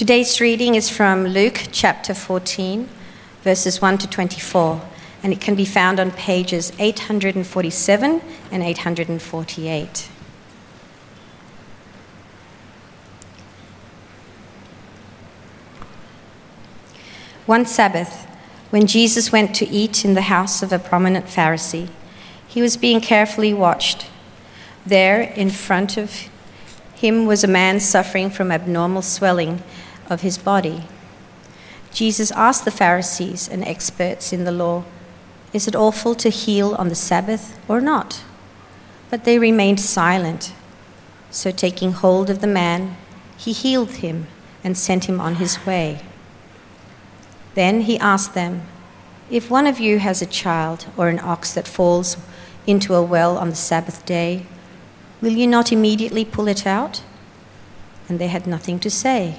Today's reading is from Luke chapter 14, verses 1 to 24, and it can be found on pages 847 and 848. One Sabbath, when Jesus went to eat in the house of a prominent Pharisee, he was being carefully watched. There, in front of him, was a man suffering from abnormal swelling of his body. Jesus asked the Pharisees and experts in the law, Is it awful to heal on the Sabbath or not? But they remained silent. So, taking hold of the man, he healed him and sent him on his way. Then he asked them, If one of you has a child or an ox that falls into a well on the Sabbath day, will you not immediately pull it out? And they had nothing to say.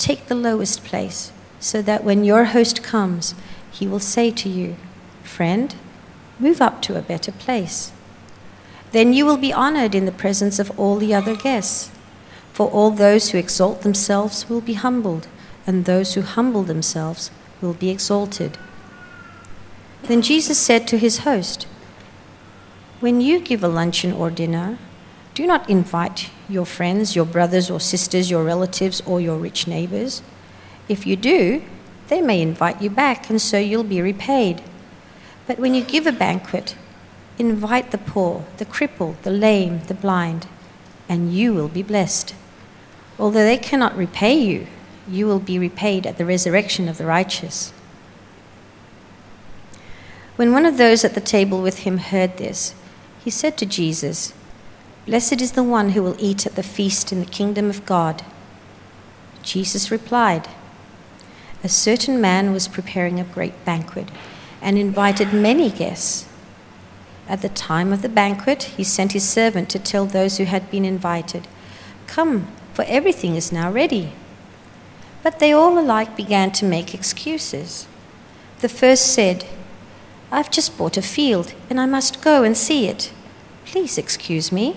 take the lowest place, so that when your host comes, he will say to you, Friend, move up to a better place. Then you will be honored in the presence of all the other guests. For all those who exalt themselves will be humbled and those who humble themselves will be exalted. Then Jesus said to his host, When you give a luncheon or dinner, do not invite your friends, your brothers or sisters, your relatives, or your rich neighbors. If you do, they may invite you back, and so you'll be repaid. But when you give a banquet, invite the poor, the crippled, the lame, the blind, and you will be blessed. Although they cannot repay you, you will be repaid at the resurrection of the righteous. When one of those at the table with him heard this, he said to Jesus, Blessed is the one who will eat at the feast in the kingdom of God. Jesus replied, A certain man was preparing a great banquet and invited many guests. At the time of the banquet, he sent his servant to tell those who had been invited, Come, for everything is now ready. But they all alike began to make excuses. The first said, I've just bought a field and I must go and see it. Please excuse me.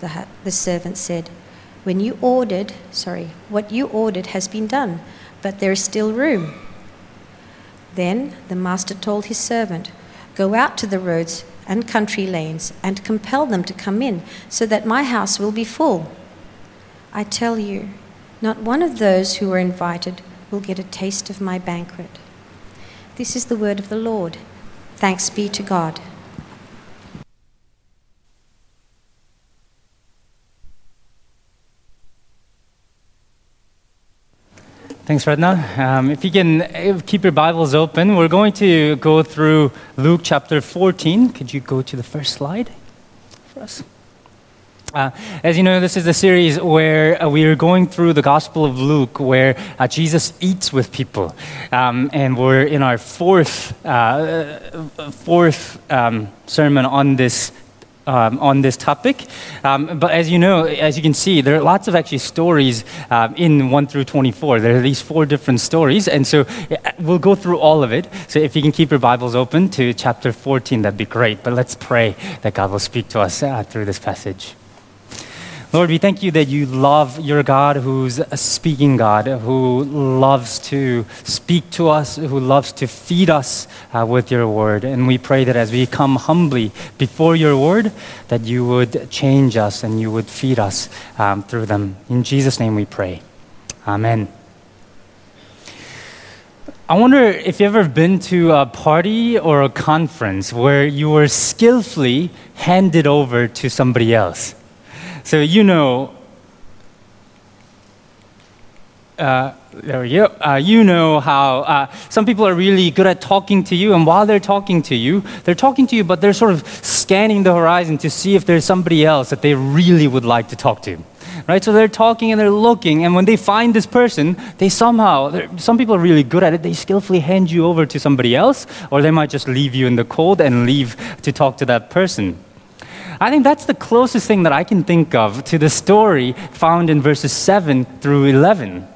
the, the servant said, when you ordered, sorry, what you ordered has been done, but there is still room. Then the master told his servant, Go out to the roads and country lanes and compel them to come in, so that my house will be full. I tell you, not one of those who are invited will get a taste of my banquet. This is the word of the Lord. Thanks be to God. Thanks, Redna. Um, if you can uh, keep your Bibles open, we're going to go through Luke chapter 14. Could you go to the first slide for us? Uh, as you know, this is a series where uh, we are going through the Gospel of Luke, where uh, Jesus eats with people, um, and we're in our fourth uh, fourth um, sermon on this um, on this topic. Um, but as you know, as you can see, there are lots of actually stories um, in 1 through 24. There are these four different stories, and so uh, we'll go through all of it. So if you can keep your Bibles open to chapter 14, that'd be great. But let's pray that God will speak to us uh, through this passage. Lord, we thank you that you love your God who's a speaking God, who loves to speak to us, who loves to feed us uh, with your word. And we pray that as we come humbly before your word, that you would change us and you would feed us um, through them. In Jesus' name we pray. Amen. I wonder if you've ever been to a party or a conference where you were skillfully handed over to somebody else. So you know, uh, there we go. Uh, you know how uh, some people are really good at talking to you, and while they're talking to you, they're talking to you, but they're sort of scanning the horizon to see if there's somebody else that they really would like to talk to right? So they're talking and they're looking, and when they find this person, they somehow, some people are really good at it, they skillfully hand you over to somebody else, or they might just leave you in the cold and leave to talk to that person. I think that's the closest thing that I can think of to the story found in verses 7 through 11.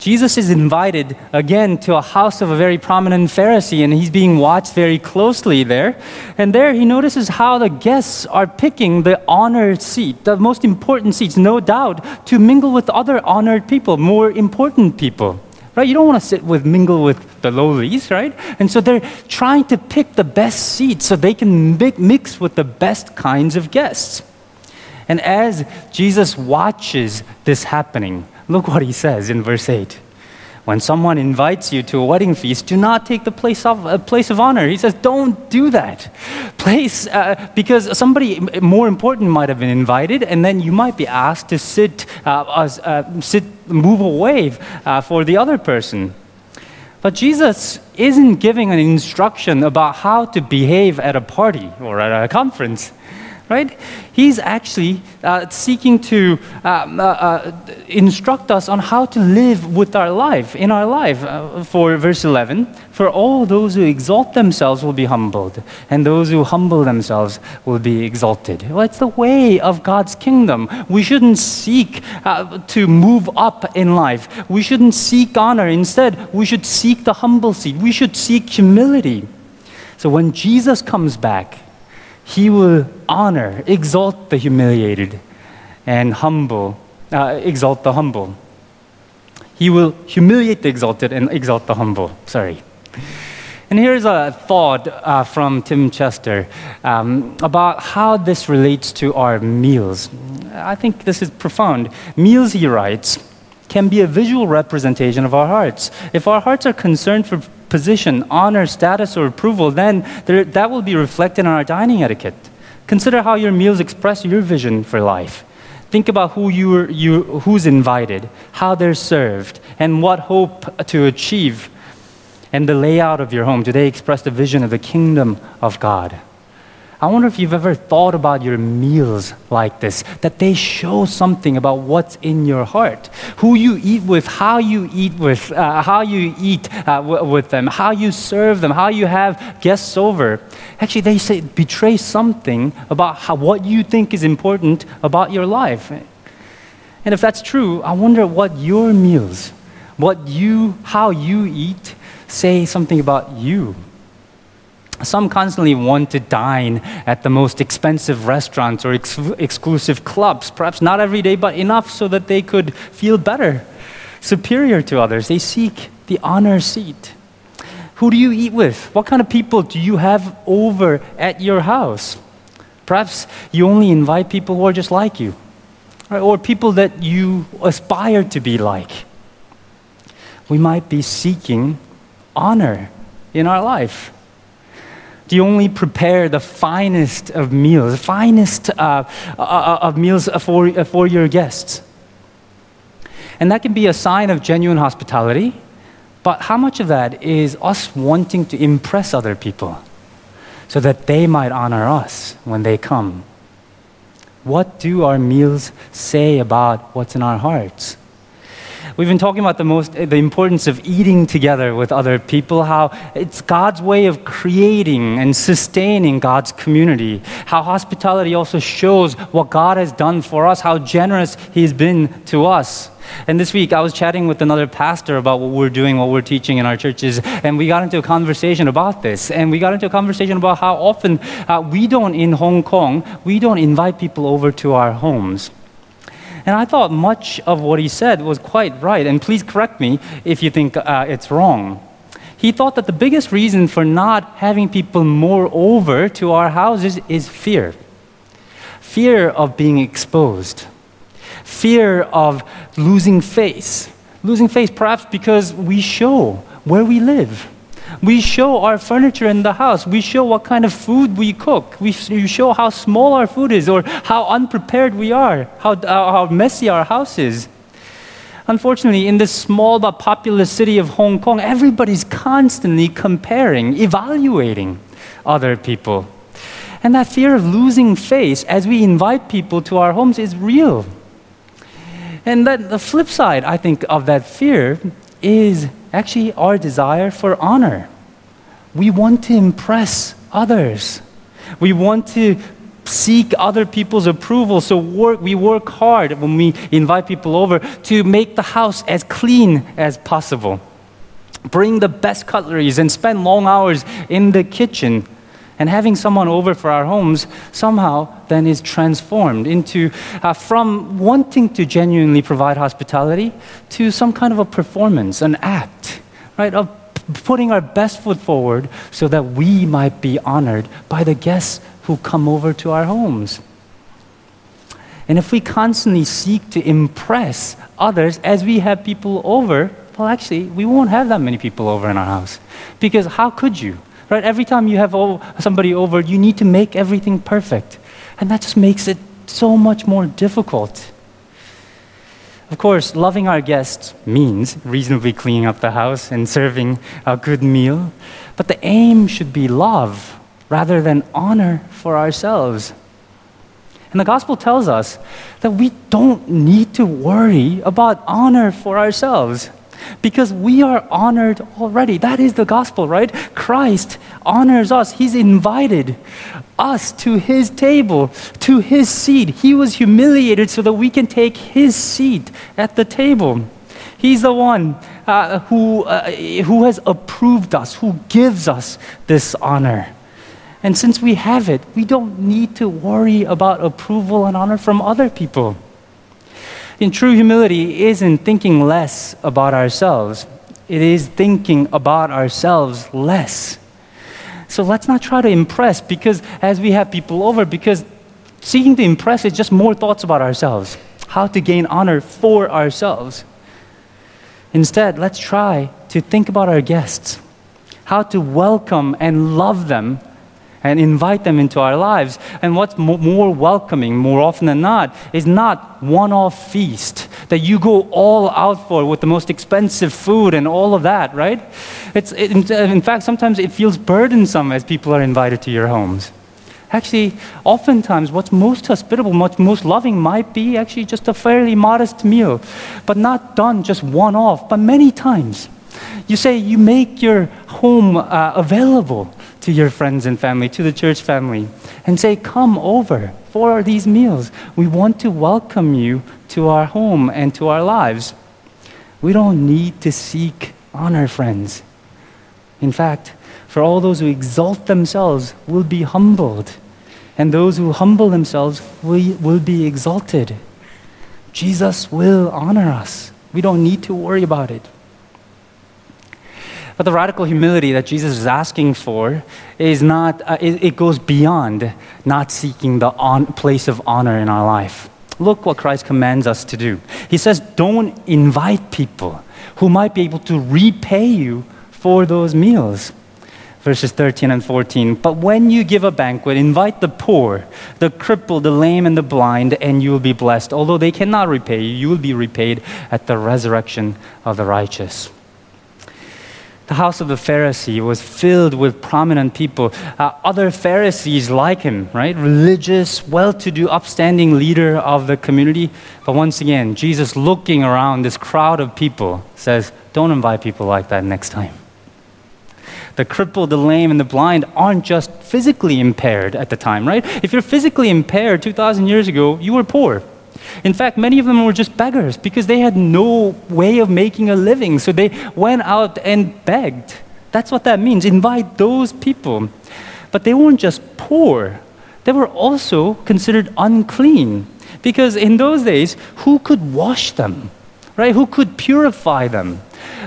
Jesus is invited again to a house of a very prominent Pharisee, and he's being watched very closely there. And there he notices how the guests are picking the honored seat, the most important seats, no doubt, to mingle with other honored people, more important people. Right? You don't want to sit with, mingle with the lowlies, right? And so they're trying to pick the best seats so they can mix with the best kinds of guests. And as Jesus watches this happening, Look what he says in verse 8. When someone invites you to a wedding feast, do not take the place of, a place of honor. He says, don't do that. Place, uh, because somebody more important might have been invited, and then you might be asked to sit, uh, uh, sit move away uh, for the other person. But Jesus isn't giving an instruction about how to behave at a party or at a conference right? He's actually uh, seeking to um, uh, uh, instruct us on how to live with our life, in our life. Uh, for verse 11, for all those who exalt themselves will be humbled, and those who humble themselves will be exalted. Well, it's the way of God's kingdom. We shouldn't seek uh, to move up in life, we shouldn't seek honor. Instead, we should seek the humble seat, we should seek humility. So when Jesus comes back, he will honor, exalt the humiliated, and humble, uh, exalt the humble. He will humiliate the exalted and exalt the humble. Sorry. And here's a thought uh, from Tim Chester um, about how this relates to our meals. I think this is profound. Meals, he writes, can be a visual representation of our hearts. If our hearts are concerned for position, honor, status, or approval, then there, that will be reflected in our dining etiquette. Consider how your meals express your vision for life. Think about who you, you, who's invited, how they're served, and what hope to achieve. And the layout of your home, do they express the vision of the kingdom of God? I wonder if you've ever thought about your meals like this, that they show something about what's in your heart. Who you eat with, how you eat with, uh, how you eat uh, w- with them, how you serve them, how you have guests over. Actually, they say betray something about how, what you think is important about your life. And if that's true, I wonder what your meals, what you, how you eat, say something about you. Some constantly want to dine at the most expensive restaurants or ex- exclusive clubs, perhaps not every day, but enough so that they could feel better, superior to others. They seek the honor seat. Who do you eat with? What kind of people do you have over at your house? Perhaps you only invite people who are just like you, right? or people that you aspire to be like. We might be seeking honor in our life. You only prepare the finest of meals, the finest uh, uh, of meals for, for your guests? And that can be a sign of genuine hospitality, but how much of that is us wanting to impress other people so that they might honor us when they come? What do our meals say about what's in our hearts? We've been talking about the most the importance of eating together with other people, how it's God's way of creating and sustaining God's community. How hospitality also shows what God has done for us, how generous he's been to us. And this week, I was chatting with another pastor about what we're doing, what we're teaching in our churches, and we got into a conversation about this. And we got into a conversation about how often uh, we don't, in Hong Kong, we don't invite people over to our homes. And I thought much of what he said was quite right. And please correct me if you think uh, it's wrong. He thought that the biggest reason for not having people more over to our houses is fear fear of being exposed, fear of losing face. Losing face, perhaps because we show where we live. We show our furniture in the house. We show what kind of food we cook. We show how small our food is or how unprepared we are, how, uh, how messy our house is. Unfortunately, in this small but populous city of Hong Kong, everybody's constantly comparing, evaluating other people. And that fear of losing face as we invite people to our homes is real. And that the flip side, I think, of that fear is actually our desire for honor. We want to impress others. We want to seek other people's approval. So work, we work hard when we invite people over to make the house as clean as possible. Bring the best cutleries and spend long hours in the kitchen and having someone over for our homes somehow then is transformed into uh, from wanting to genuinely provide hospitality to some kind of a performance, an act, right? Of putting our best foot forward so that we might be honored by the guests who come over to our homes. And if we constantly seek to impress others as we have people over, well, actually, we won't have that many people over in our house. Because how could you? Right? Every time you have somebody over, you need to make everything perfect. And that just makes it so much more difficult. Of course, loving our guests means reasonably cleaning up the house and serving a good meal. But the aim should be love rather than honor for ourselves. And the gospel tells us that we don't need to worry about honor for ourselves because we are honored already. That is the gospel, right? Christ honors us. He's invited us to his table, to his seat. He was humiliated so that we can take his seat at the table. He's the one uh, who, uh, who has approved us, who gives us this honor. And since we have it, we don't need to worry about approval and honor from other people. In true humility isn't thinking less about ourselves, it is thinking about ourselves less. So let's not try to impress because as we have people over, because seeking to impress is just more thoughts about ourselves, how to gain honor for ourselves. Instead, let's try to think about our guests, how to welcome and love them and invite them into our lives. And what's more welcoming, more often than not, is not one off feast that you go all out for with the most expensive food and all of that, right? It's, it, in fact, sometimes it feels burdensome as people are invited to your homes. Actually, oftentimes, what's most hospitable, much most loving might be actually just a fairly modest meal, but not done just one off, but many times. You say you make your home uh, available to your friends and family, to the church family, and say, Come over for these meals. We want to welcome you to our home and to our lives. We don't need to seek honor, friends. In fact, for all those who exalt themselves will be humbled, and those who humble themselves will, will be exalted. Jesus will honor us. We don't need to worry about it. But the radical humility that Jesus is asking for is not, uh, it, it, goes beyond not seeking the on, place of honor in our life. Look what Christ commands us to do. He says, don't invite people who might be able to repay you for those meals. Verses 13 and 14. But when you give a banquet, invite the poor, the crippled, the lame, and the blind, and you will be blessed. Although they cannot repay you, you will be repaid at the resurrection of the righteous the house of the Pharisee was filled with prominent people, uh, other Pharisees like him, right? Religious, well to do, upstanding leader of the community. But once again, Jesus looking around this crowd of people says, Don't invite people like that next time. The crippled, the lame, and the blind aren't just physically impaired at the time, right? If you're physically impaired 2,000 years ago, you were poor. In fact, many of them were just beggars because they had no way of making a living. So they went out and begged. That's what that means. Invite those people. But they weren't just poor, they were also considered unclean. Because in those days, who could wash them? Right? Who could purify them?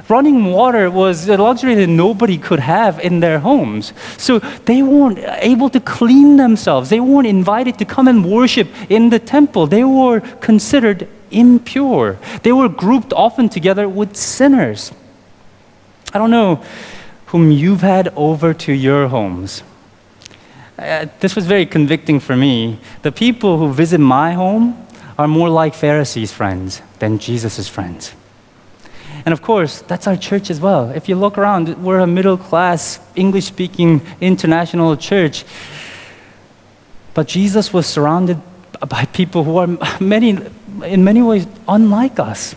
Running water was a luxury that nobody could have in their homes. So they weren't able to clean themselves. They weren't invited to come and worship in the temple. They were considered impure. They were grouped often together with sinners. I don't know whom you've had over to your homes. Uh, this was very convicting for me. The people who visit my home are more like Pharisees' friends than Jesus' friends. And of course, that's our church as well. If you look around, we're a middle class, English speaking international church. But Jesus was surrounded by people who are many, in many ways unlike us.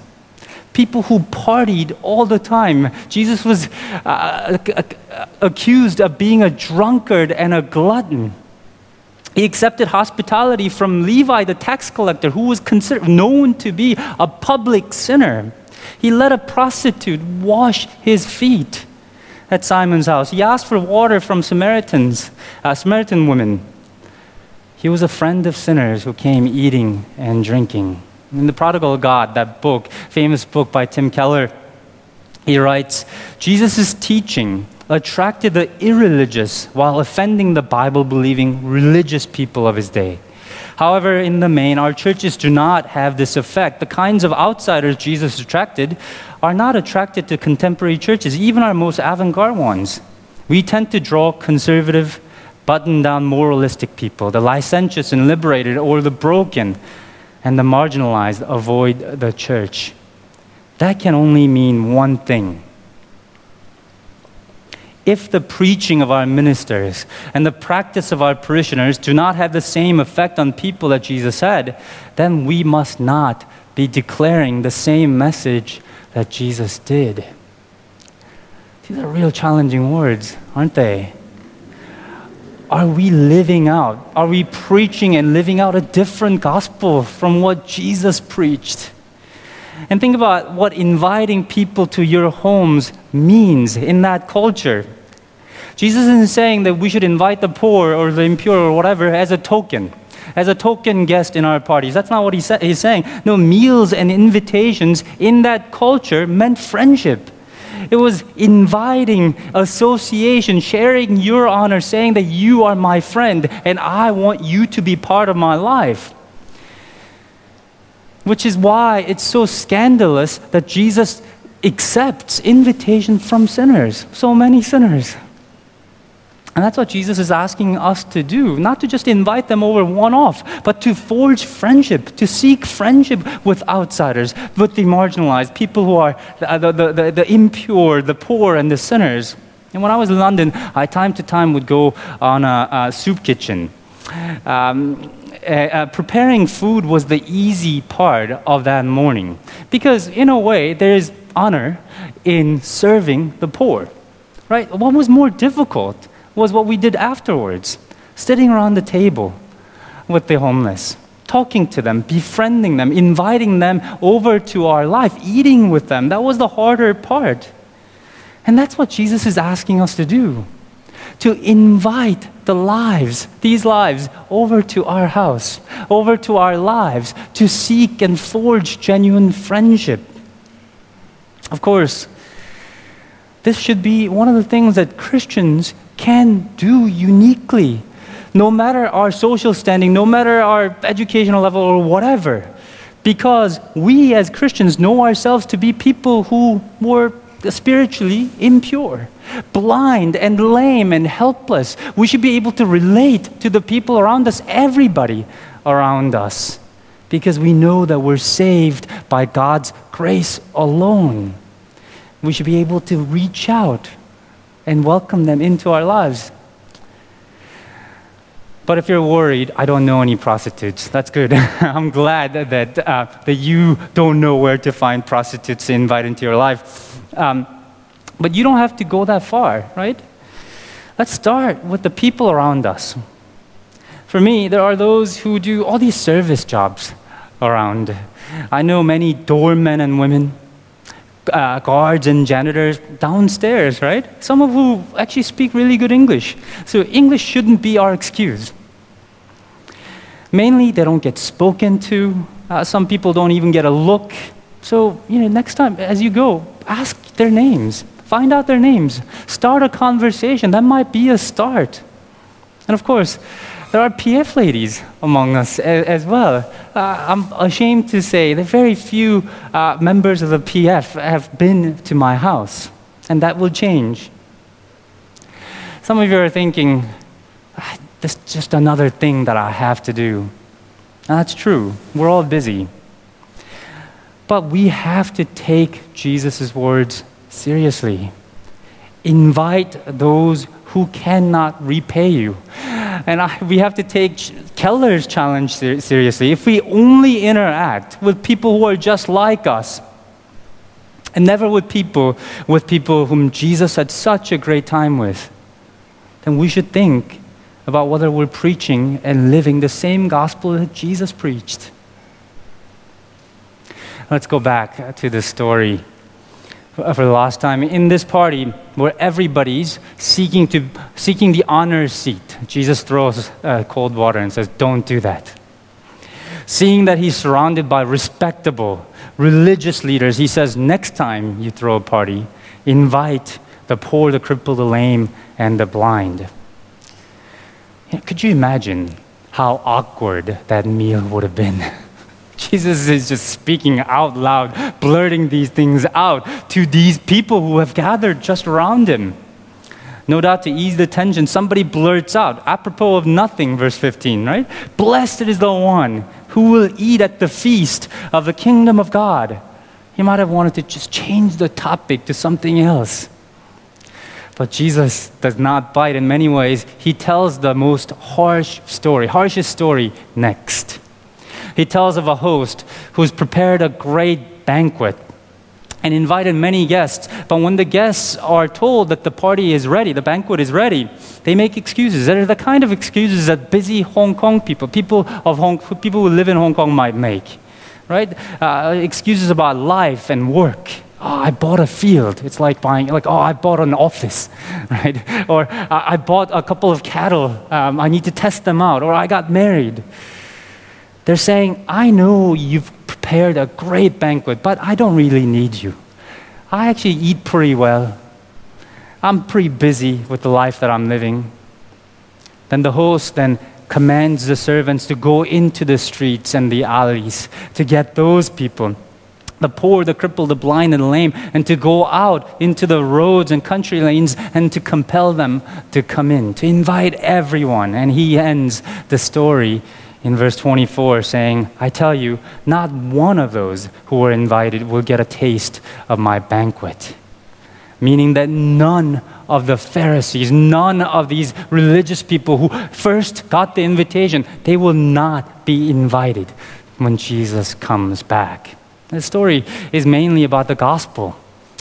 People who partied all the time. Jesus was uh, accused of being a drunkard and a glutton. He accepted hospitality from Levi, the tax collector, who was considered known to be a public sinner. He let a prostitute wash his feet at Simon's house. He asked for water from Samaritans, uh, Samaritan women. He was a friend of sinners who came eating and drinking. In The Prodigal God, that book, famous book by Tim Keller, he writes Jesus' teaching attracted the irreligious while offending the Bible believing religious people of his day. However, in the main, our churches do not have this effect. The kinds of outsiders Jesus attracted are not attracted to contemporary churches, even our most avant garde ones. We tend to draw conservative, button down moralistic people. The licentious and liberated, or the broken and the marginalized, avoid the church. That can only mean one thing if the preaching of our ministers and the practice of our parishioners do not have the same effect on people that Jesus had, then we must not be declaring the same message that Jesus did. These are real challenging words, aren't they? Are we living out? Are we preaching and living out a different gospel from what Jesus preached? And think about what inviting people to your homes means in that culture. Jesus isn't saying that we should invite the poor or the impure or whatever as a token, as a token guest in our parties. That's not what he sa- he's saying. No, meals and invitations in that culture meant friendship. It was inviting, association, sharing your honor, saying that you are my friend and I want you to be part of my life. Which is why it's so scandalous that Jesus accepts invitation from sinners, so many sinners. And that's what Jesus is asking us to do, not to just invite them over one off, but to forge friendship, to seek friendship with outsiders, with the marginalized, people who are the, the, the, the impure, the poor, and the sinners. And when I was in London, I time to time would go on a, a soup kitchen. Um, uh, uh, preparing food was the easy part of that morning because, in a way, there is honor in serving the poor, right? What was more difficult? Was what we did afterwards sitting around the table with the homeless, talking to them, befriending them, inviting them over to our life, eating with them. That was the harder part. And that's what Jesus is asking us to do to invite the lives, these lives, over to our house, over to our lives, to seek and forge genuine friendship. Of course, this should be one of the things that Christians can do uniquely, no matter our social standing, no matter our educational level or whatever. Because we as Christians know ourselves to be people who were spiritually impure, blind and lame and helpless. We should be able to relate to the people around us, everybody around us, because we know that we're saved by God's grace alone. We should be able to reach out and welcome them into our lives. But if you're worried, I don't know any prostitutes. That's good. I'm glad that, uh, that you don't know where to find prostitutes to invite into your life. Um, but you don't have to go that far, right? Let's start with the people around us. For me, there are those who do all these service jobs around. I know many doormen and women uh, guards and janitors downstairs, right? Some of who actually speak really good English. So English shouldn't be our excuse. Mainly, they don't get spoken to. Uh, some people don't even get a look. So, you know, next time as you go, ask their names. Find out their names. Start a conversation. That might be a start. And of course, there are PF ladies among us as, well. Uh, I'm ashamed to say that very few uh, members of the PF have been to my house. and that will change. Some of you are thinking, ah, this is just another thing that I have to do. And that's true. We're all busy. But we have to take Jesus' words seriously. Invite those who cannot repay you. And I, we have to take Keller's challenge ser- seriously. If we only interact with people who are just like us, and never with people with people whom Jesus had such a great time with, then we should think about whether we're preaching and living the same gospel that Jesus preached. Let's go back to the story for the last time. In this party, where everybody's seeking, to, seeking the honor seat, Jesus throws uh, cold water and says, Don't do that. Seeing that he's surrounded by respectable, religious leaders, he says, Next time you throw a party, invite the poor, the crippled, the lame, and the blind. Could you imagine how awkward that meal would have been? Jesus is just speaking out loud, blurting these things out to these people who have gathered just around him. No doubt to ease the tension, somebody blurts out, apropos of nothing, verse 15, right? Blessed is the one who will eat at the feast of the kingdom of God. He might have wanted to just change the topic to something else. But Jesus does not bite in many ways. He tells the most harsh story, harshest story next. He tells of a host who's prepared a great banquet and invited many guests. But when the guests are told that the party is ready, the banquet is ready, they make excuses. They're the kind of excuses that busy Hong Kong people, people of Hong, people who live in Hong Kong, might make, right? Uh, excuses about life and work. Oh, I bought a field. It's like buying, like, oh, I bought an office, right? Or I bought a couple of cattle. Um, I need to test them out. Or I got married. They're saying, I know you've prepared a great banquet, but I don't really need you. I actually eat pretty well. I'm pretty busy with the life that I'm living. Then the host then commands the servants to go into the streets and the alleys to get those people the poor, the crippled, the blind, and the lame, and to go out into the roads and country lanes and to compel them to come in, to invite everyone. And he ends the story in verse 24, saying, I tell you, not one of those who were invited will get a taste of my banquet. Meaning that none of the Pharisees, none of these religious people who first got the invitation, they will not be invited when Jesus comes back. The story is mainly about the gospel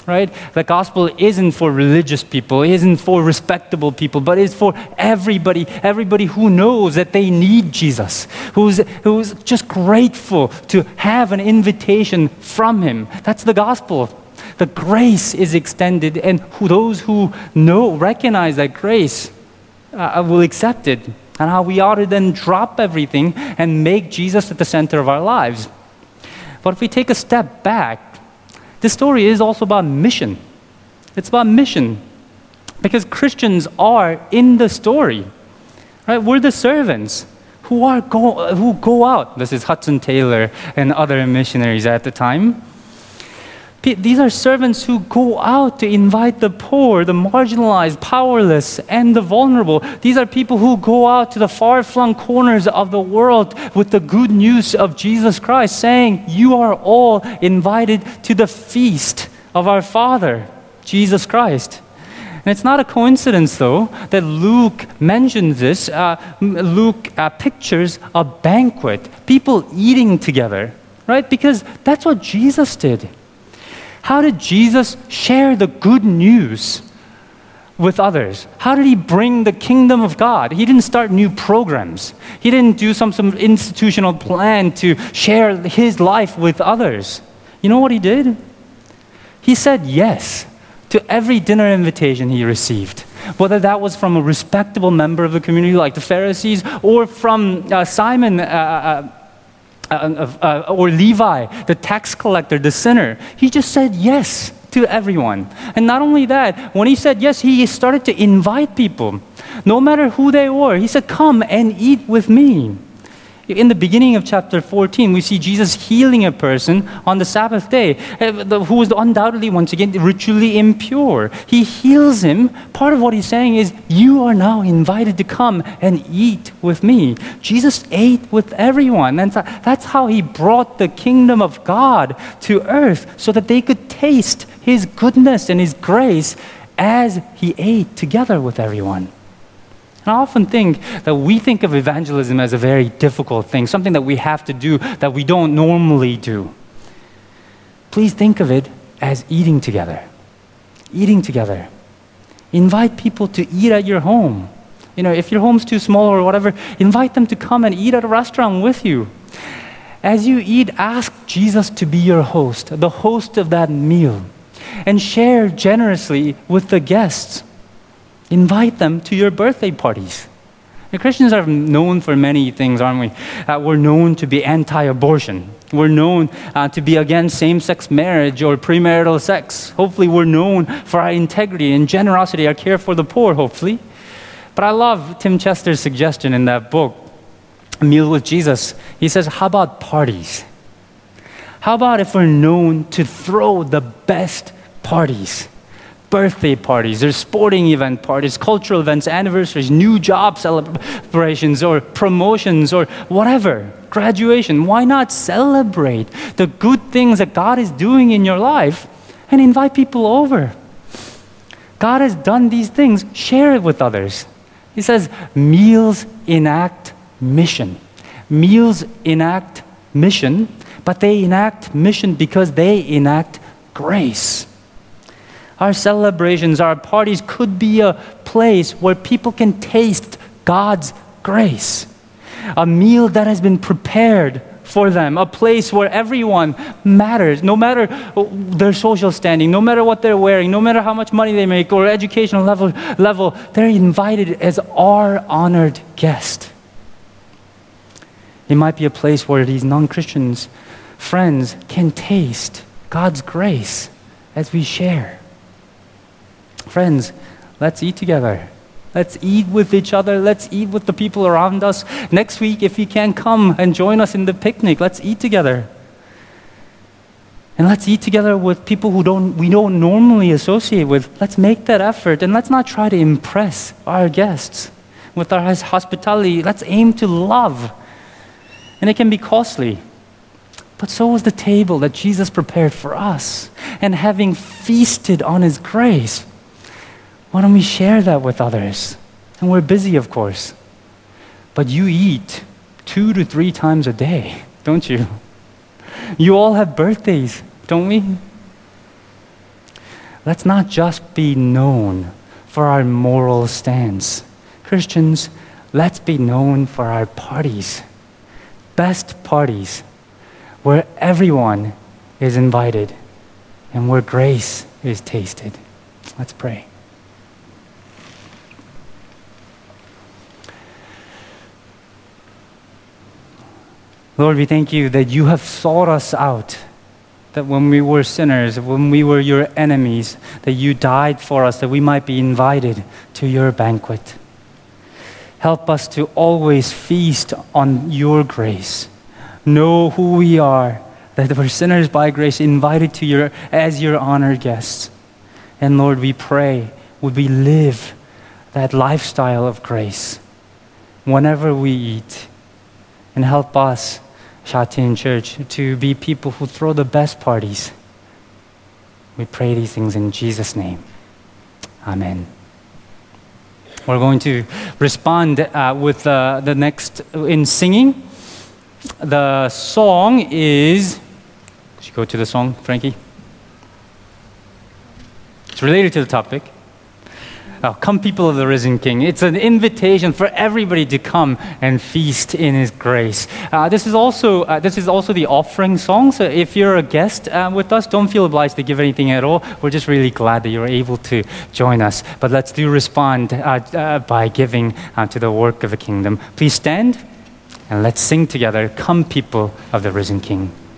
right? The gospel isn't for religious people, isn't for respectable people, but it's for everybody, everybody who knows that they need Jesus, who's, who's just grateful to have an invitation from Him. That's the gospel. The grace is extended, and who, those who know, recognize that grace, uh, will accept it. And how we ought to then drop everything and make Jesus at the center of our lives. But if we take a step back this story is also about mission. It's about mission. Because Christians are in the story. Right? We're the servants who are go, who go out. This is Hudson Taylor and other missionaries at the time. These are servants who go out to invite the poor, the marginalized, powerless, and the vulnerable. These are people who go out to the far flung corners of the world with the good news of Jesus Christ, saying, You are all invited to the feast of our Father, Jesus Christ. And it's not a coincidence, though, that Luke mentions this. Uh, Luke uh, pictures a banquet, people eating together, right? Because that's what Jesus did. How did Jesus share the good news with others? How did he bring the kingdom of God? He didn't start new programs. He didn't do some, some institutional plan to share his life with others. You know what he did? He said yes to every dinner invitation he received. Whether that was from a respectable member of the community like the Pharisees or from uh, Simon. Uh, uh, uh, uh, or Levi, the tax collector, the sinner. He just said yes to everyone. And not only that, when he said yes, he started to invite people, no matter who they were. He said, Come and eat with me. In the beginning of chapter 14, we see Jesus healing a person on the Sabbath day uh, who was undoubtedly, once again, ritually impure. He heals him. Part of what he's saying is, You are now invited to come and eat with me. Jesus ate with everyone. And that's how he brought the kingdom of God to earth so that they could taste his goodness and his grace as he ate together with everyone. And I often think that we think of evangelism as a very difficult thing, something that we have to do that we don't normally do. Please think of it as eating together. Eating together. Invite people to eat at your home. You know, if your home's too small or whatever, invite them to come and eat at a restaurant with you. As you eat, ask Jesus to be your host, the host of that meal, and share generously with the guests. Invite them to your birthday parties. The Christians are known for many things, aren't we? Uh, we're known to be anti abortion. We're known uh, to be against same sex marriage or premarital sex. Hopefully, we're known for our integrity and generosity, our care for the poor, hopefully. But I love Tim Chester's suggestion in that book, A Meal with Jesus. He says, How about parties? How about if we're known to throw the best parties? Birthday parties, there's sporting event parties, cultural events, anniversaries, new job celebrations, or promotions, or whatever, graduation. Why not celebrate the good things that God is doing in your life and invite people over? God has done these things, share it with others. He says, meals enact mission. Meals enact mission, but they enact mission because they enact grace. Our celebrations, our parties could be a place where people can taste God's grace. A meal that has been prepared for them, a place where everyone matters, no matter their social standing, no matter what they're wearing, no matter how much money they make or educational level, level they're invited as our honored guest. It might be a place where these non Christians, friends, can taste God's grace as we share. Friends, let's eat together. Let's eat with each other. Let's eat with the people around us. Next week, if you can come and join us in the picnic, let's eat together. And let's eat together with people who don't, we don't normally associate with. Let's make that effort and let's not try to impress our guests with our hospitality. Let's aim to love. And it can be costly. But so was the table that Jesus prepared for us. And having feasted on his grace, why don't we share that with others? And we're busy, of course. But you eat two to three times a day, don't you? You all have birthdays, don't we? Let's not just be known for our moral stance. Christians, let's be known for our parties. Best parties where everyone is invited and where grace is tasted. Let's pray. Lord, we thank you that you have sought us out. That when we were sinners, when we were your enemies, that you died for us, that we might be invited to your banquet. Help us to always feast on your grace. Know who we are, that we're sinners by grace, invited to your as your honored guests. And Lord, we pray, would we live that lifestyle of grace whenever we eat, and help us Sha Tin Church to be people who throw the best parties. We pray these things in Jesus' name. Amen. We're going to respond uh, with uh, the next in singing. The song is. Could you go to the song, Frankie? It's related to the topic. Oh, come, people of the risen King. It's an invitation for everybody to come and feast in His grace. Uh, this, is also, uh, this is also the offering song. So if you're a guest uh, with us, don't feel obliged to give anything at all. We're just really glad that you're able to join us. But let's do respond uh, uh, by giving uh, to the work of the kingdom. Please stand and let's sing together. Come, people of the risen King.